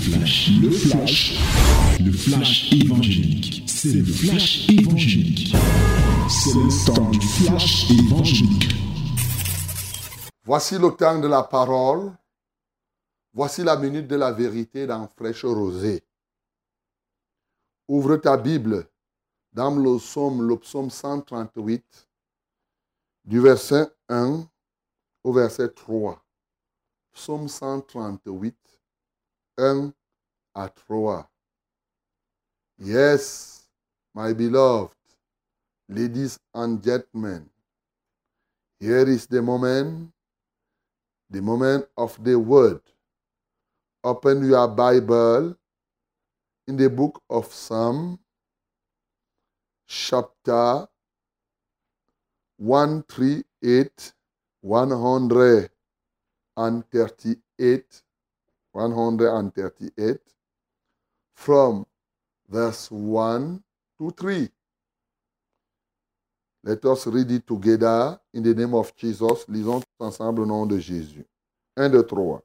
flash, le flash, le flash évangélique. C'est le flash évangélique. C'est le temps du flash évangélique. Voici le temps de la parole. Voici la minute de la vérité dans Fraîche Rosée. Ouvre ta Bible dans le psaume, le psaume 138, du verset 1 au verset 3. Psaume 138, 1 à 3. Yes, my beloved, ladies and gentlemen, here is the moment, the moment of the word. Open your Bible in the book of Psalm, chapter 138, 138, 138, from verse 1 to 3. Let us read it together in the name of Jesus. Lisons tous ensemble au nom de Jésus. 1, 2, 3.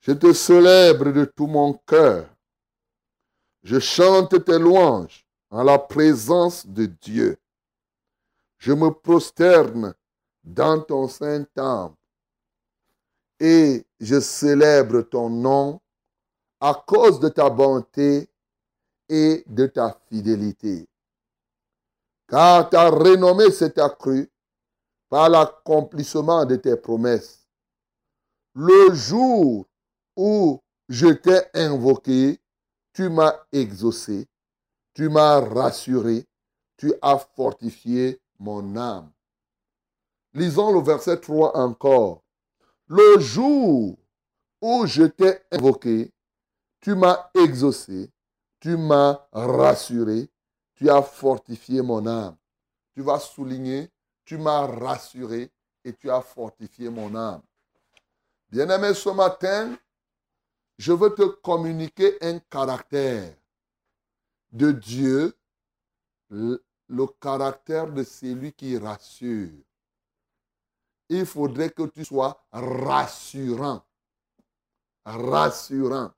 Je te célèbre de tout mon cœur. Je chante tes louanges en la présence de Dieu. Je me prosterne dans ton saint temple et je célèbre ton nom à cause de ta bonté et de ta fidélité. Car ta renommée s'est accrue par l'accomplissement de tes promesses. Le jour où je t'ai invoqué, tu m'as exaucé, tu m'as rassuré, tu as fortifié mon âme. Lisons le verset 3 encore. Le jour où je t'ai invoqué, tu m'as exaucé, tu m'as rassuré, tu as fortifié mon âme. Tu vas souligner, tu m'as rassuré et tu as fortifié mon âme. Bien-aimé, ce matin, je veux te communiquer un caractère de Dieu, le, caractère de celui qui rassure. Il faudrait que tu sois rassurant. Rassurant.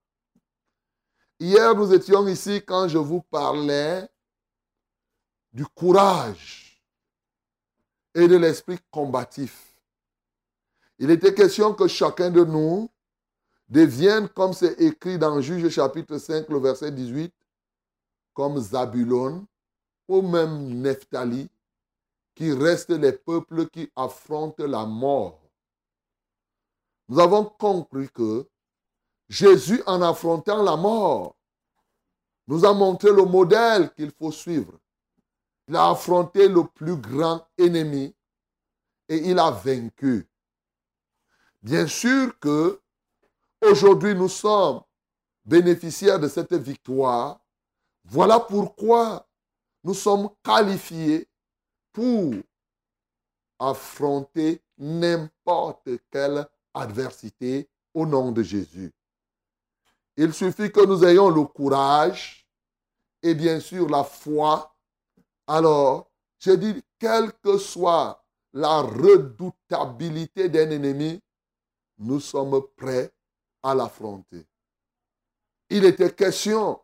Hier, nous étions ici quand je vous parlais du courage et de l'esprit combatif. Il était question que chacun de nous deviennent, comme c'est écrit dans Juge chapitre 5, le verset 18, comme Zabulon ou même Nephtali, qui restent les peuples qui affrontent la mort. Nous avons compris que Jésus, en affrontant la mort, nous a montré le modèle qu'il faut suivre. Il a affronté le plus grand ennemi et il a vaincu. Bien sûr que Aujourd'hui, nous sommes bénéficiaires de cette victoire. Voilà pourquoi nous sommes qualifiés pour affronter n'importe quelle adversité au nom de Jésus. Il suffit que nous ayons le courage et bien sûr la foi. Alors, je dis, quelle que soit la redoutabilité d'un ennemi, nous sommes prêts à l'affronter. Il était question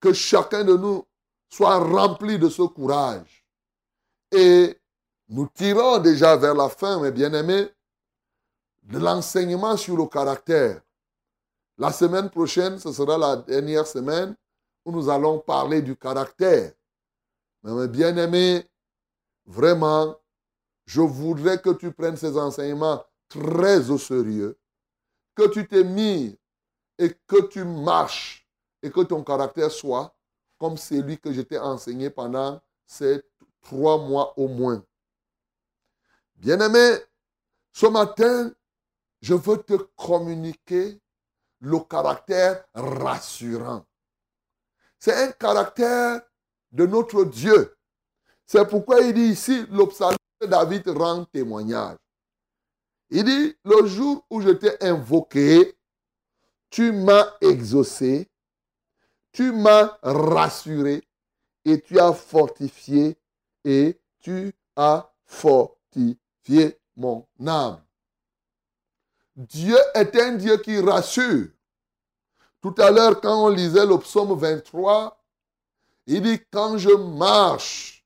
que chacun de nous soit rempli de ce courage. Et nous tirons déjà vers la fin, mes bien-aimés, de l'enseignement sur le caractère. La semaine prochaine, ce sera la dernière semaine où nous allons parler du caractère. Mais mes bien-aimés, vraiment, je voudrais que tu prennes ces enseignements très au sérieux que tu t'es mis et que tu marches et que ton caractère soit comme celui que je t'ai enseigné pendant ces trois mois au moins. Bien-aimé, ce matin, je veux te communiquer le caractère rassurant. C'est un caractère de notre Dieu. C'est pourquoi il dit ici, le de David rend témoignage. Il dit, le jour où je t'ai invoqué, tu m'as exaucé, tu m'as rassuré et tu as fortifié et tu as fortifié mon âme. Dieu est un Dieu qui rassure. Tout à l'heure, quand on lisait le psaume 23, il dit, quand je marche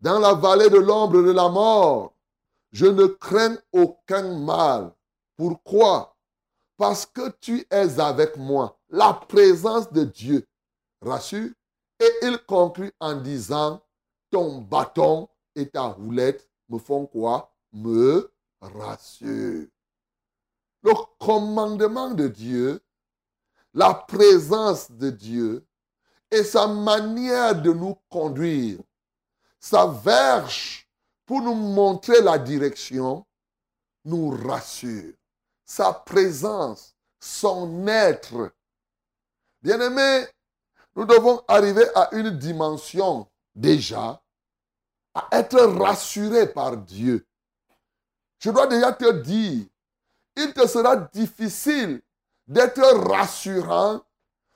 dans la vallée de l'ombre de la mort, je ne crains aucun mal. Pourquoi? Parce que tu es avec moi. La présence de Dieu rassure. Et il conclut en disant, ton bâton et ta roulette me font quoi? Me rassurent. Le commandement de Dieu, la présence de Dieu et sa manière de nous conduire, sa verge pour nous montrer la direction, nous rassure. Sa présence, son être. Bien-aimé, nous devons arriver à une dimension déjà, à être rassuré par Dieu. Je dois déjà te dire, il te sera difficile d'être rassurant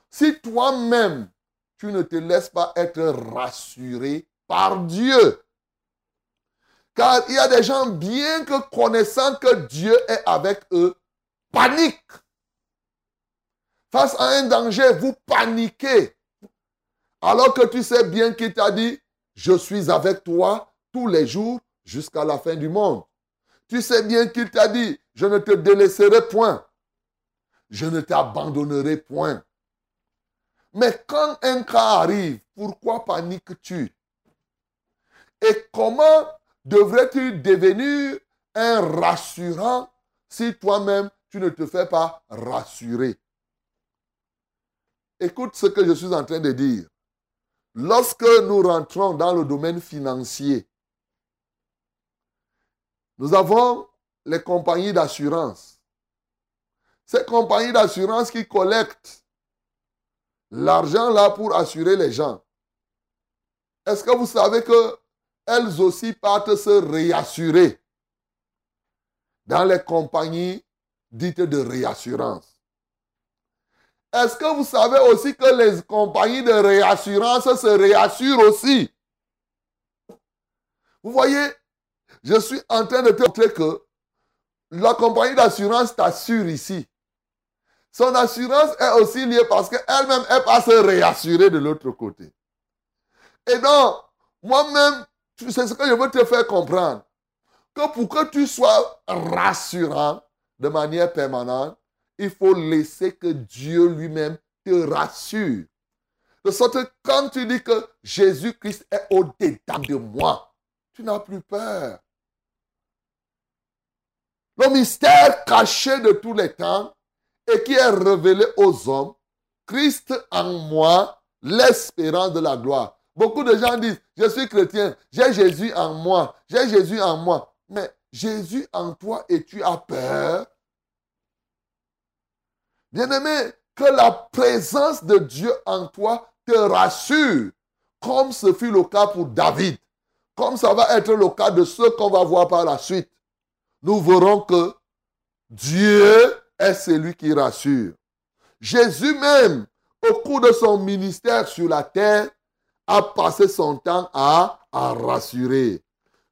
si toi-même, tu ne te laisses pas être rassuré par Dieu. Car il y a des gens, bien que connaissant que Dieu est avec eux, paniquent. Face à un danger, vous paniquez. Alors que tu sais bien qu'il t'a dit, je suis avec toi tous les jours jusqu'à la fin du monde. Tu sais bien qu'il t'a dit, je ne te délaisserai point. Je ne t'abandonnerai point. Mais quand un cas arrive, pourquoi paniques-tu? Et comment devrais-tu devenir un rassurant si toi-même tu ne te fais pas rassurer? Écoute ce que je suis en train de dire. Lorsque nous rentrons dans le domaine financier, nous avons les compagnies d'assurance. Ces compagnies d'assurance qui collectent l'argent là pour assurer les gens. Est-ce que vous savez que elles aussi partent se réassurer dans les compagnies dites de réassurance? Est-ce que vous savez aussi que les compagnies de réassurance se réassurent aussi? Vous voyez, je suis en train de te montrer que la compagnie d'assurance t'assure ici. Son assurance est aussi liée parce qu'elle-même, elle pas se réassurer de l'autre côté. Et donc, moi-même, c'est ce que je veux te faire comprendre. Que pour que tu sois rassurant de manière permanente, il faut laisser que Dieu lui-même te rassure. De sorte que quand tu dis que Jésus-Christ est au-dedans de moi, tu n'as plus peur. Le mystère caché de tous les temps et qui est révélé aux hommes, Christ en moi, l'espérance de la gloire. Beaucoup de gens disent, je suis chrétien, j'ai Jésus en moi, j'ai Jésus en moi. Mais Jésus en toi et tu as peur Bien-aimé, que la présence de Dieu en toi te rassure, comme ce fut le cas pour David, comme ça va être le cas de ceux qu'on va voir par la suite. Nous verrons que Dieu est celui qui rassure. Jésus même, au cours de son ministère sur la terre, a passé son temps à, à rassurer.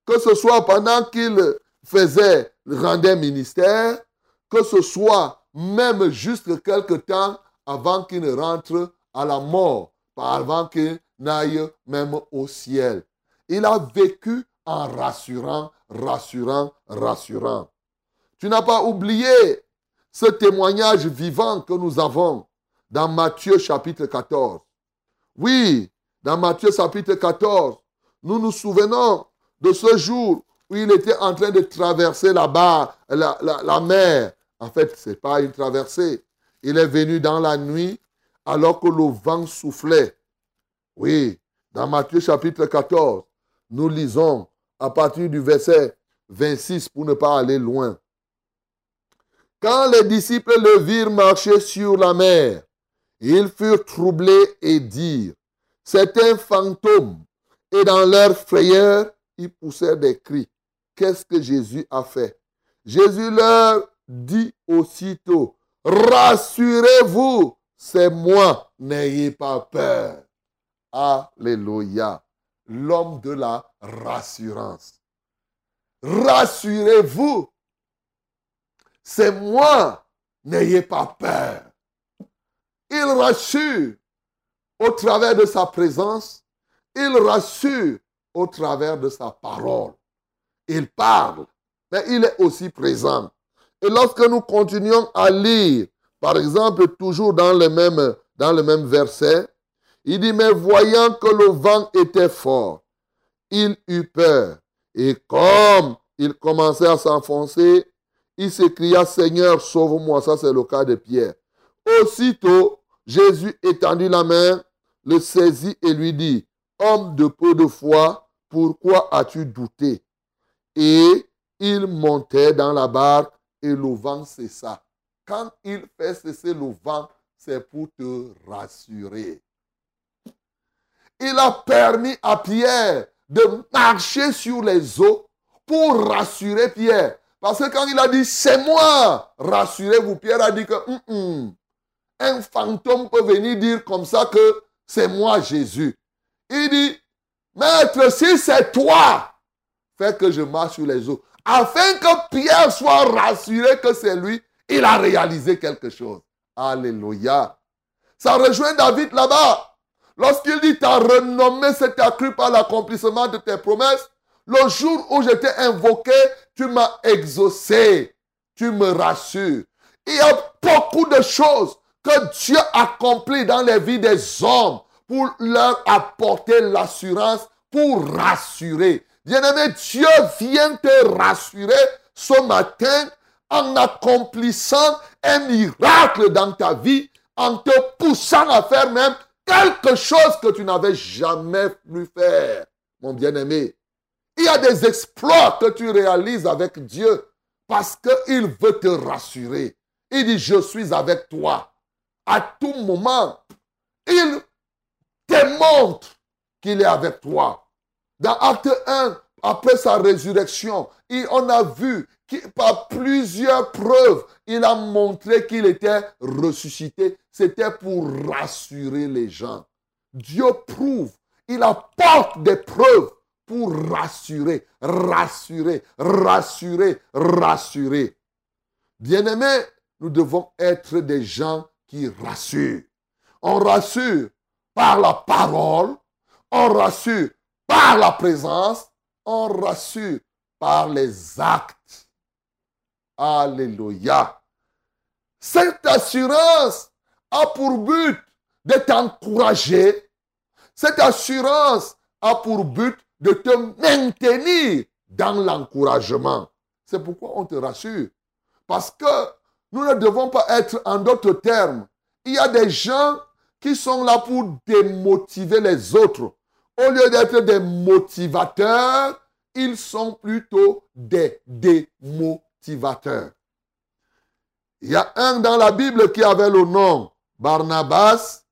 Que ce soit pendant qu'il faisait, rendait ministère, que ce soit même juste quelque temps avant qu'il ne rentre à la mort, avant qu'il n'aille même au ciel. Il a vécu en rassurant, rassurant, rassurant. Tu n'as pas oublié ce témoignage vivant que nous avons dans Matthieu chapitre 14. Oui, dans Matthieu chapitre 14, nous nous souvenons de ce jour où il était en train de traverser la, la mer en fait, ce n'est pas une traversée. Il est venu dans la nuit alors que le vent soufflait. Oui, dans Matthieu chapitre 14, nous lisons à partir du verset 26 pour ne pas aller loin. Quand les disciples le virent marcher sur la mer, ils furent troublés et dirent, c'est un fantôme. Et dans leur frayeur, ils poussèrent des cris. Qu'est-ce que Jésus a fait? Jésus leur dit aussitôt, rassurez-vous, c'est moi, n'ayez pas peur. Alléluia. L'homme de la rassurance. Il rassure au travers de sa présence. Il rassure au travers de sa parole. Il parle, mais il est aussi présent. Et lorsque nous continuons à lire, par exemple, toujours dans le même, dans le même verset, il dit, mais voyant que le vent était fort, il eut peur. Et comme il commençait à s'enfoncer, il s'écria, Seigneur, sauve-moi. Ça, c'est le cas de Pierre. Aussitôt, Jésus étendit la main, le saisit et lui dit, Homme de peu de foi, pourquoi as-tu douté? Et il montait dans la barque et le vent cessa. Quand il fait cesser le vent, c'est pour te rassurer. Il a permis à Pierre de marcher sur les eaux pour rassurer Pierre. Parce que quand il a dit, c'est moi, rassurez-vous, Pierre a dit que hum, hum, un fantôme peut venir dire comme ça que c'est moi Jésus. Il dit, maître, si c'est toi, fais que je marche sur les eaux. Afin que Pierre soit rassuré que c'est lui, il a réalisé quelque chose. Alléluia. Ça rejoint David là-bas. Lorsqu'il dit, ta renommée s'est accrue par l'accomplissement de tes promesses, le jour où j'étais invoqué, tu m'as exaucé. Tu me rassures. Il y a beaucoup de choses que Dieu accomplit dans les vies des hommes pour leur apporter l'assurance, pour rassurer. Bien-aimé, Dieu vient te rassurer ce matin en accomplissant un miracle dans ta vie, en te poussant à faire même quelque chose que tu n'avais jamais pu faire, mon bien-aimé. Il y a des exploits que tu réalises avec Dieu parce qu'il veut te rassurer. Il dit, je suis avec toi. À tout moment, il démontre qu'il est avec toi. Dans Acte 1, après sa résurrection, on a vu par plusieurs preuves, il a montré qu'il était ressuscité. C'était pour rassurer les gens. Dieu prouve, il apporte des preuves pour rassurer, rassurer, rassurer, rassurer. Bien-aimés, nous devons être des gens qui rassurent. On rassure par la parole, on rassure par la présence, on rassure par les actes. Alléluia. Cette assurance a pour but de t'encourager. Cette assurance a pour but de te maintenir dans l'encouragement. C'est pourquoi on te rassure. Parce que nous ne devons pas être en d'autres termes. Il y a des gens qui sont là pour démotiver les autres. Au lieu d'être des motivateurs, ils sont plutôt des démotivateurs. Il y a un dans la Bible qui avait le nom Barnabas,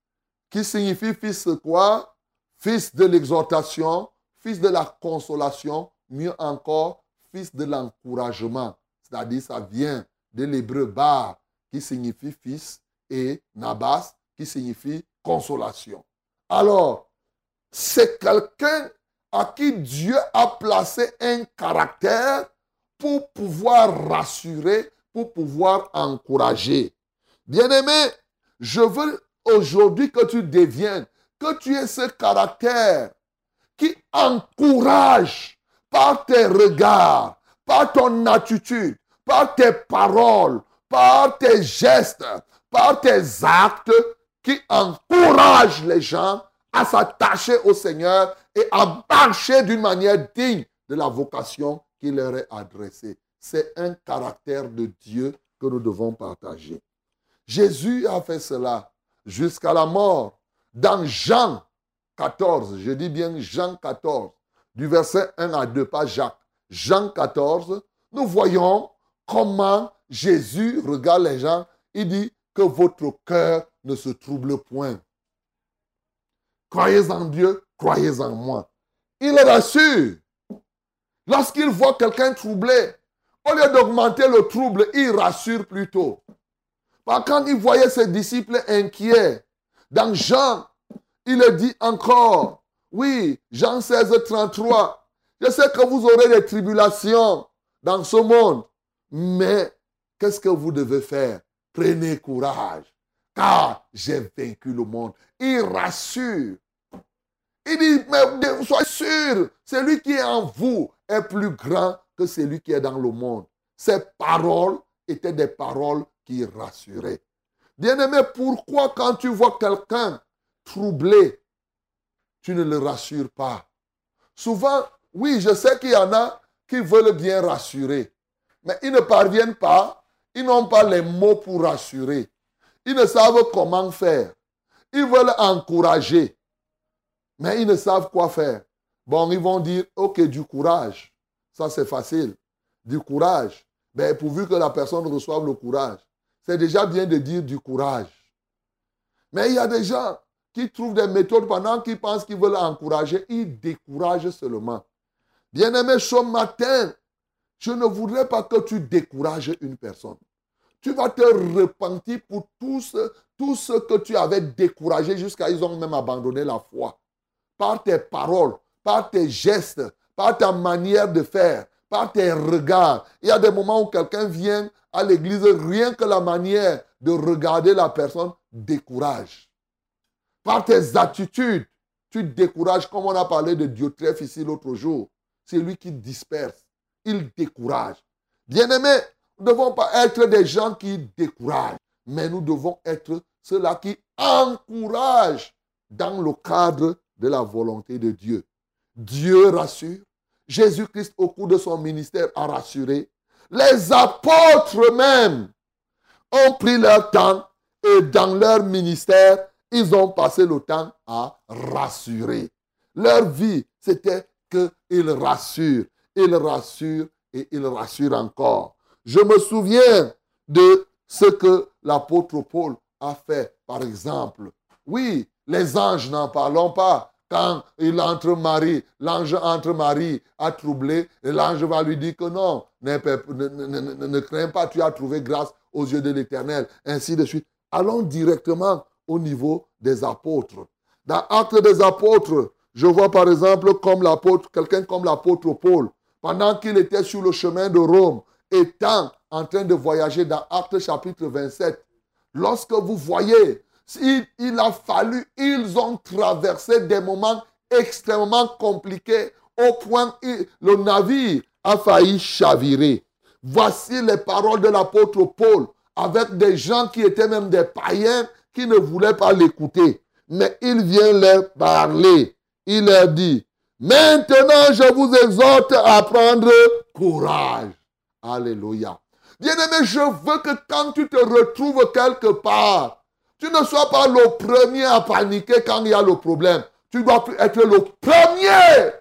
qui signifie fils de quoi? Fils de l'exhortation, fils de la consolation, mieux encore, fils de l'encouragement. C'est-à-dire, ça vient de l'hébreu bar, qui signifie fils, et nabas, qui signifie consolation. Alors, c'est quelqu'un à qui Dieu a placé un caractère pour pouvoir rassurer, pour pouvoir encourager. Bien-aimé, je veux aujourd'hui que tu deviennes, que tu aies ce caractère qui encourage par tes regards, par ton attitude, par tes paroles, par tes gestes, par tes actes, qui encourage les gens à s'attacher au Seigneur et à marcher d'une manière digne de la vocation qui leur est adressée. C'est un caractère de Dieu que nous devons partager. Jésus a fait cela jusqu'à la mort. Dans Jean 14, je dis bien Jean 14, du verset 1 à 2, pas Jacques. Jean 14, nous voyons comment Jésus regarde les gens. Il dit que votre cœur ne se trouble point. Croyez en Dieu, croyez en moi. Il rassure. Lorsqu'il voit quelqu'un troublé, au lieu d'augmenter le trouble, il rassure plutôt. quand il voyait ses disciples inquiets, dans Jean, il dit encore, oui, Jean 16, 33, je sais que vous aurez des tribulations dans ce monde, mais qu'est-ce que vous devez faire? Prenez courage. car j'ai vaincu le monde. Il rassure. Il dit, mais soyez sûr, celui qui est en vous est plus grand que celui qui est dans le monde. Ces paroles étaient des paroles qui rassuraient. Bien-aimé, pourquoi quand tu vois quelqu'un troublé, tu ne le rassures pas? Souvent, oui, je sais qu'il y en a qui veulent bien rassurer, mais ils ne parviennent pas, ils n'ont pas les mots pour rassurer. Ils ne savent comment faire. Ils veulent encourager, mais ils ne savent quoi faire. Bon, ils vont dire, ok, du courage. Ça, c'est facile. Du courage. Mais pourvu que la personne reçoive le courage. C'est déjà bien de dire du courage. Mais il y a des gens qui trouvent des méthodes pendant qu'ils pensent qu'ils veulent encourager, ils découragent seulement. Bien-aimé, ce matin, je ne voudrais pas que tu décourages une personne. Tu vas te repentir pour tout ce, que tu avais découragé jusqu'à ils ont même abandonné la foi. Par tes paroles, par tes gestes, par ta manière de faire, par tes regards. Il y a des moments où quelqu'un vient à l'église, rien que la manière de regarder la personne décourage. Par tes attitudes, tu décourages, comme on a parlé de Diotrephe ici l'autre jour. C'est lui qui disperse. Il décourage. Bien-aimés, nous ne devons pas être des gens qui découragent, mais nous devons être ceux-là qui encouragent dans le cadre de la volonté de Dieu. Dieu rassure. Jésus-Christ, au cours de son ministère, a rassuré. Les apôtres même ont pris leur temps et dans leur ministère, ils ont passé le temps à rassurer. Leur vie, c'était qu'ils rassurent. Ils rassurent et ils rassurent encore. Je me souviens de ce que l'apôtre Paul a fait, par exemple. Oui, les anges n'en parlons pas. Quand il entre Marie, l'ange entre Marie a troublé, et l'ange va lui dire que non, ne, ne, crains pas, tu as trouvé grâce aux yeux de l'Éternel, ainsi de suite. Allons directement au niveau des apôtres. Dans Actes des apôtres, je vois par exemple comme l'apôtre, quelqu'un comme l'apôtre Paul, pendant qu'il était sur le chemin de Rome, étant en train de voyager dans Actes chapitre 27, lorsque vous voyez il, a fallu, ils ont traversé des moments extrêmement compliqués au point où le navire a failli chavirer. Voici les paroles de l'apôtre Paul avec des gens qui étaient même des païens qui ne voulaient pas l'écouter. Mais il vient leur parler. Il leur dit, maintenant je vous exhorte à prendre courage. Alléluia. Bien-aimé, je veux que quand tu te retrouves quelque part, tu ne sois pas le premier à paniquer quand il y a le problème. Tu dois être le premier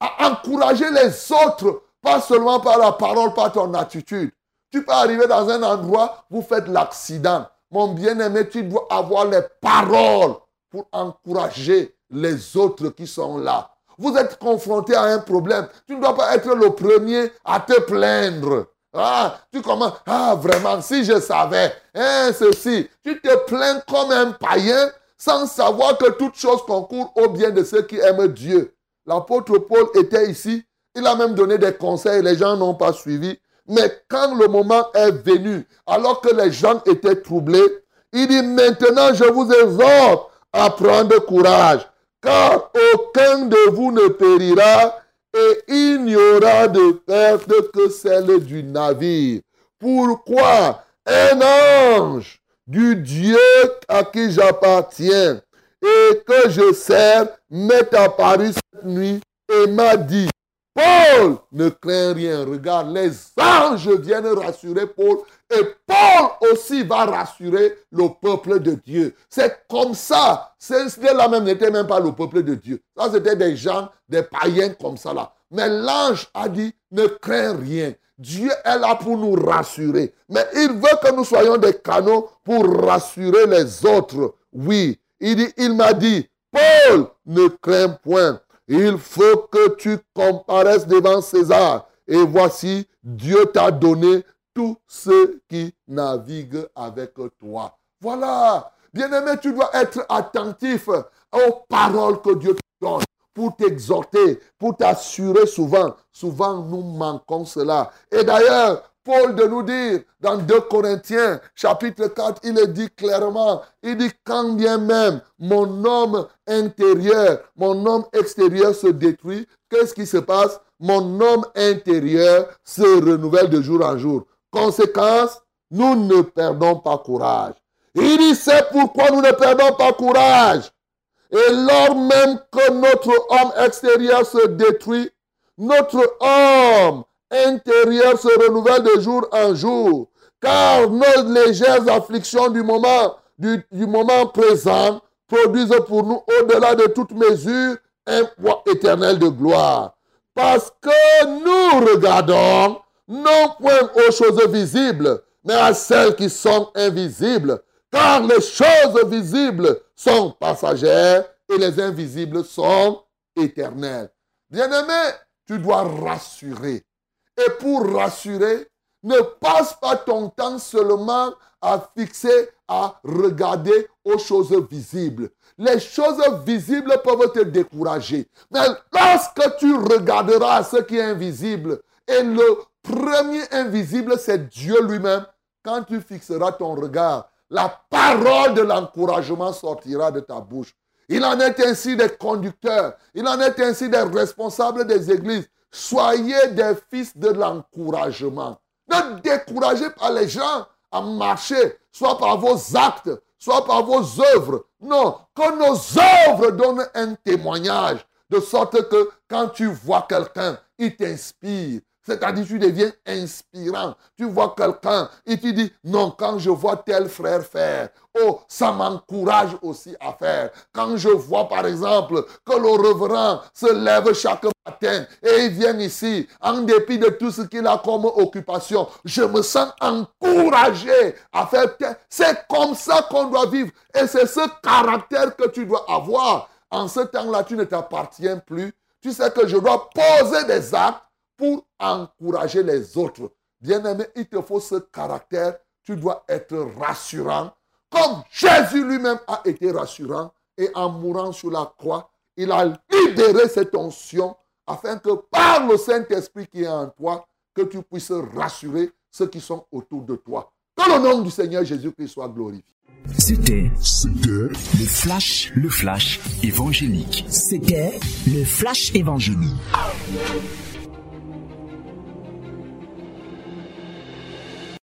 à encourager les autres, pas seulement par la parole, par ton attitude. Tu peux arriver dans un endroit, vous faites l'accident. Mon bien-aimé, tu dois avoir les paroles pour encourager les autres qui sont là. Vous êtes confronté à un problème. Tu ne dois pas être le premier à te plaindre. Ah, tu commences, ah, vraiment, si je savais, hein, ceci, tu te plains comme un païen sans savoir que toute chose concourt au bien de ceux qui aiment Dieu. L'apôtre Paul était ici, il a même donné des conseils, les gens n'ont pas suivi. Mais quand le moment est venu, alors que les gens étaient troublés, il dit, maintenant je vous exhorte à prendre courage, car aucun de vous ne périra et il n'y aura de perte que celle du navire. Pourquoi? Un ange du Dieu à qui j'appartiens et que je sers m'est apparu cette nuit et m'a dit, Paul, ne crains rien. Regarde, les anges viennent rassurer Paul et Paul aussi va rassurer le peuple de Dieu. C'est comme ça. Cela même n'était même pas le peuple de Dieu. Ça, c'était des gens, des païens comme ça là. Mais l'ange a dit, ne crains rien. Dieu est là pour nous rassurer. Mais il veut que nous soyons des canaux pour rassurer les autres. Oui, il dit, il m'a dit, Paul, ne crains point. Il faut que tu comparaisses devant César. Et voici, Dieu t'a donné tous ceux qui naviguent avec toi. Voilà. Bien-aimé, tu dois être attentif aux paroles que Dieu te donne pour t'exhorter, pour t'assurer souvent. Souvent, nous manquons cela. Et d'ailleurs, Paul de nous dire dans 2 Corinthiens chapitre 4, il dit clairement, il dit quand bien même mon homme intérieur, mon homme extérieur se détruit, qu'est-ce qui se passe? Mon homme intérieur se renouvelle de jour en jour. Conséquence, nous ne perdons pas courage. Il dit, c'est pourquoi nous ne perdons pas courage. Et lors même que notre homme extérieur se détruit, notre homme intérieur se renouvelle de jour en jour. Car nos légères afflictions du moment, du moment présent produisent pour nous, au-delà de toute mesure, un poids éternel de gloire. Parce que nous regardons non point aux choses visibles, mais à celles qui sont invisibles. Car les choses visibles sont passagères et les invisibles sont éternelles. Bien-aimé, tu dois rassurer. Et pour rassurer, ne passe pas ton temps seulement à fixer, à regarder aux choses visibles. Les choses visibles peuvent te décourager. Mais lorsque tu regarderas ce qui est invisible, et le premier invisible, c'est Dieu lui-même, quand tu fixeras ton regard, la parole de l'encouragement sortira de ta bouche. Il en est ainsi des conducteurs, il en est ainsi des responsables des églises. Soyez des fils de l'encouragement. Ne découragez pas les gens à marcher, soit par vos actes, soit par vos œuvres. Non, que nos œuvres donnent un témoignage, de sorte que quand tu vois quelqu'un, il t'inspire, c'est-à-dire, tu deviens inspirant. Tu vois quelqu'un et tu dis, non, quand je vois tel frère faire, oh, ça m'encourage aussi à faire. Quand je vois, par exemple, que le reverend se lève chaque matin et il vient ici, en dépit de tout ce qu'il a comme occupation, je me sens encouragé à faire. C'est comme ça qu'on doit vivre. Et c'est ce caractère que tu dois avoir. En ce temps-là, tu ne t'appartiens plus. Tu sais que je dois poser des actes pour encourager les autres. Bien-aimé, il te faut ce caractère. Tu dois être rassurant, comme Jésus lui-même a été rassurant. Et en mourant sur la croix, il a libéré cette onction afin que par le Saint-Esprit qui est en toi, que tu puisses rassurer ceux qui sont autour de toi. Que le nom du Seigneur Jésus-Christ soit glorifié. C'était le flash, le flash évangélique. C'était le flash évangélique.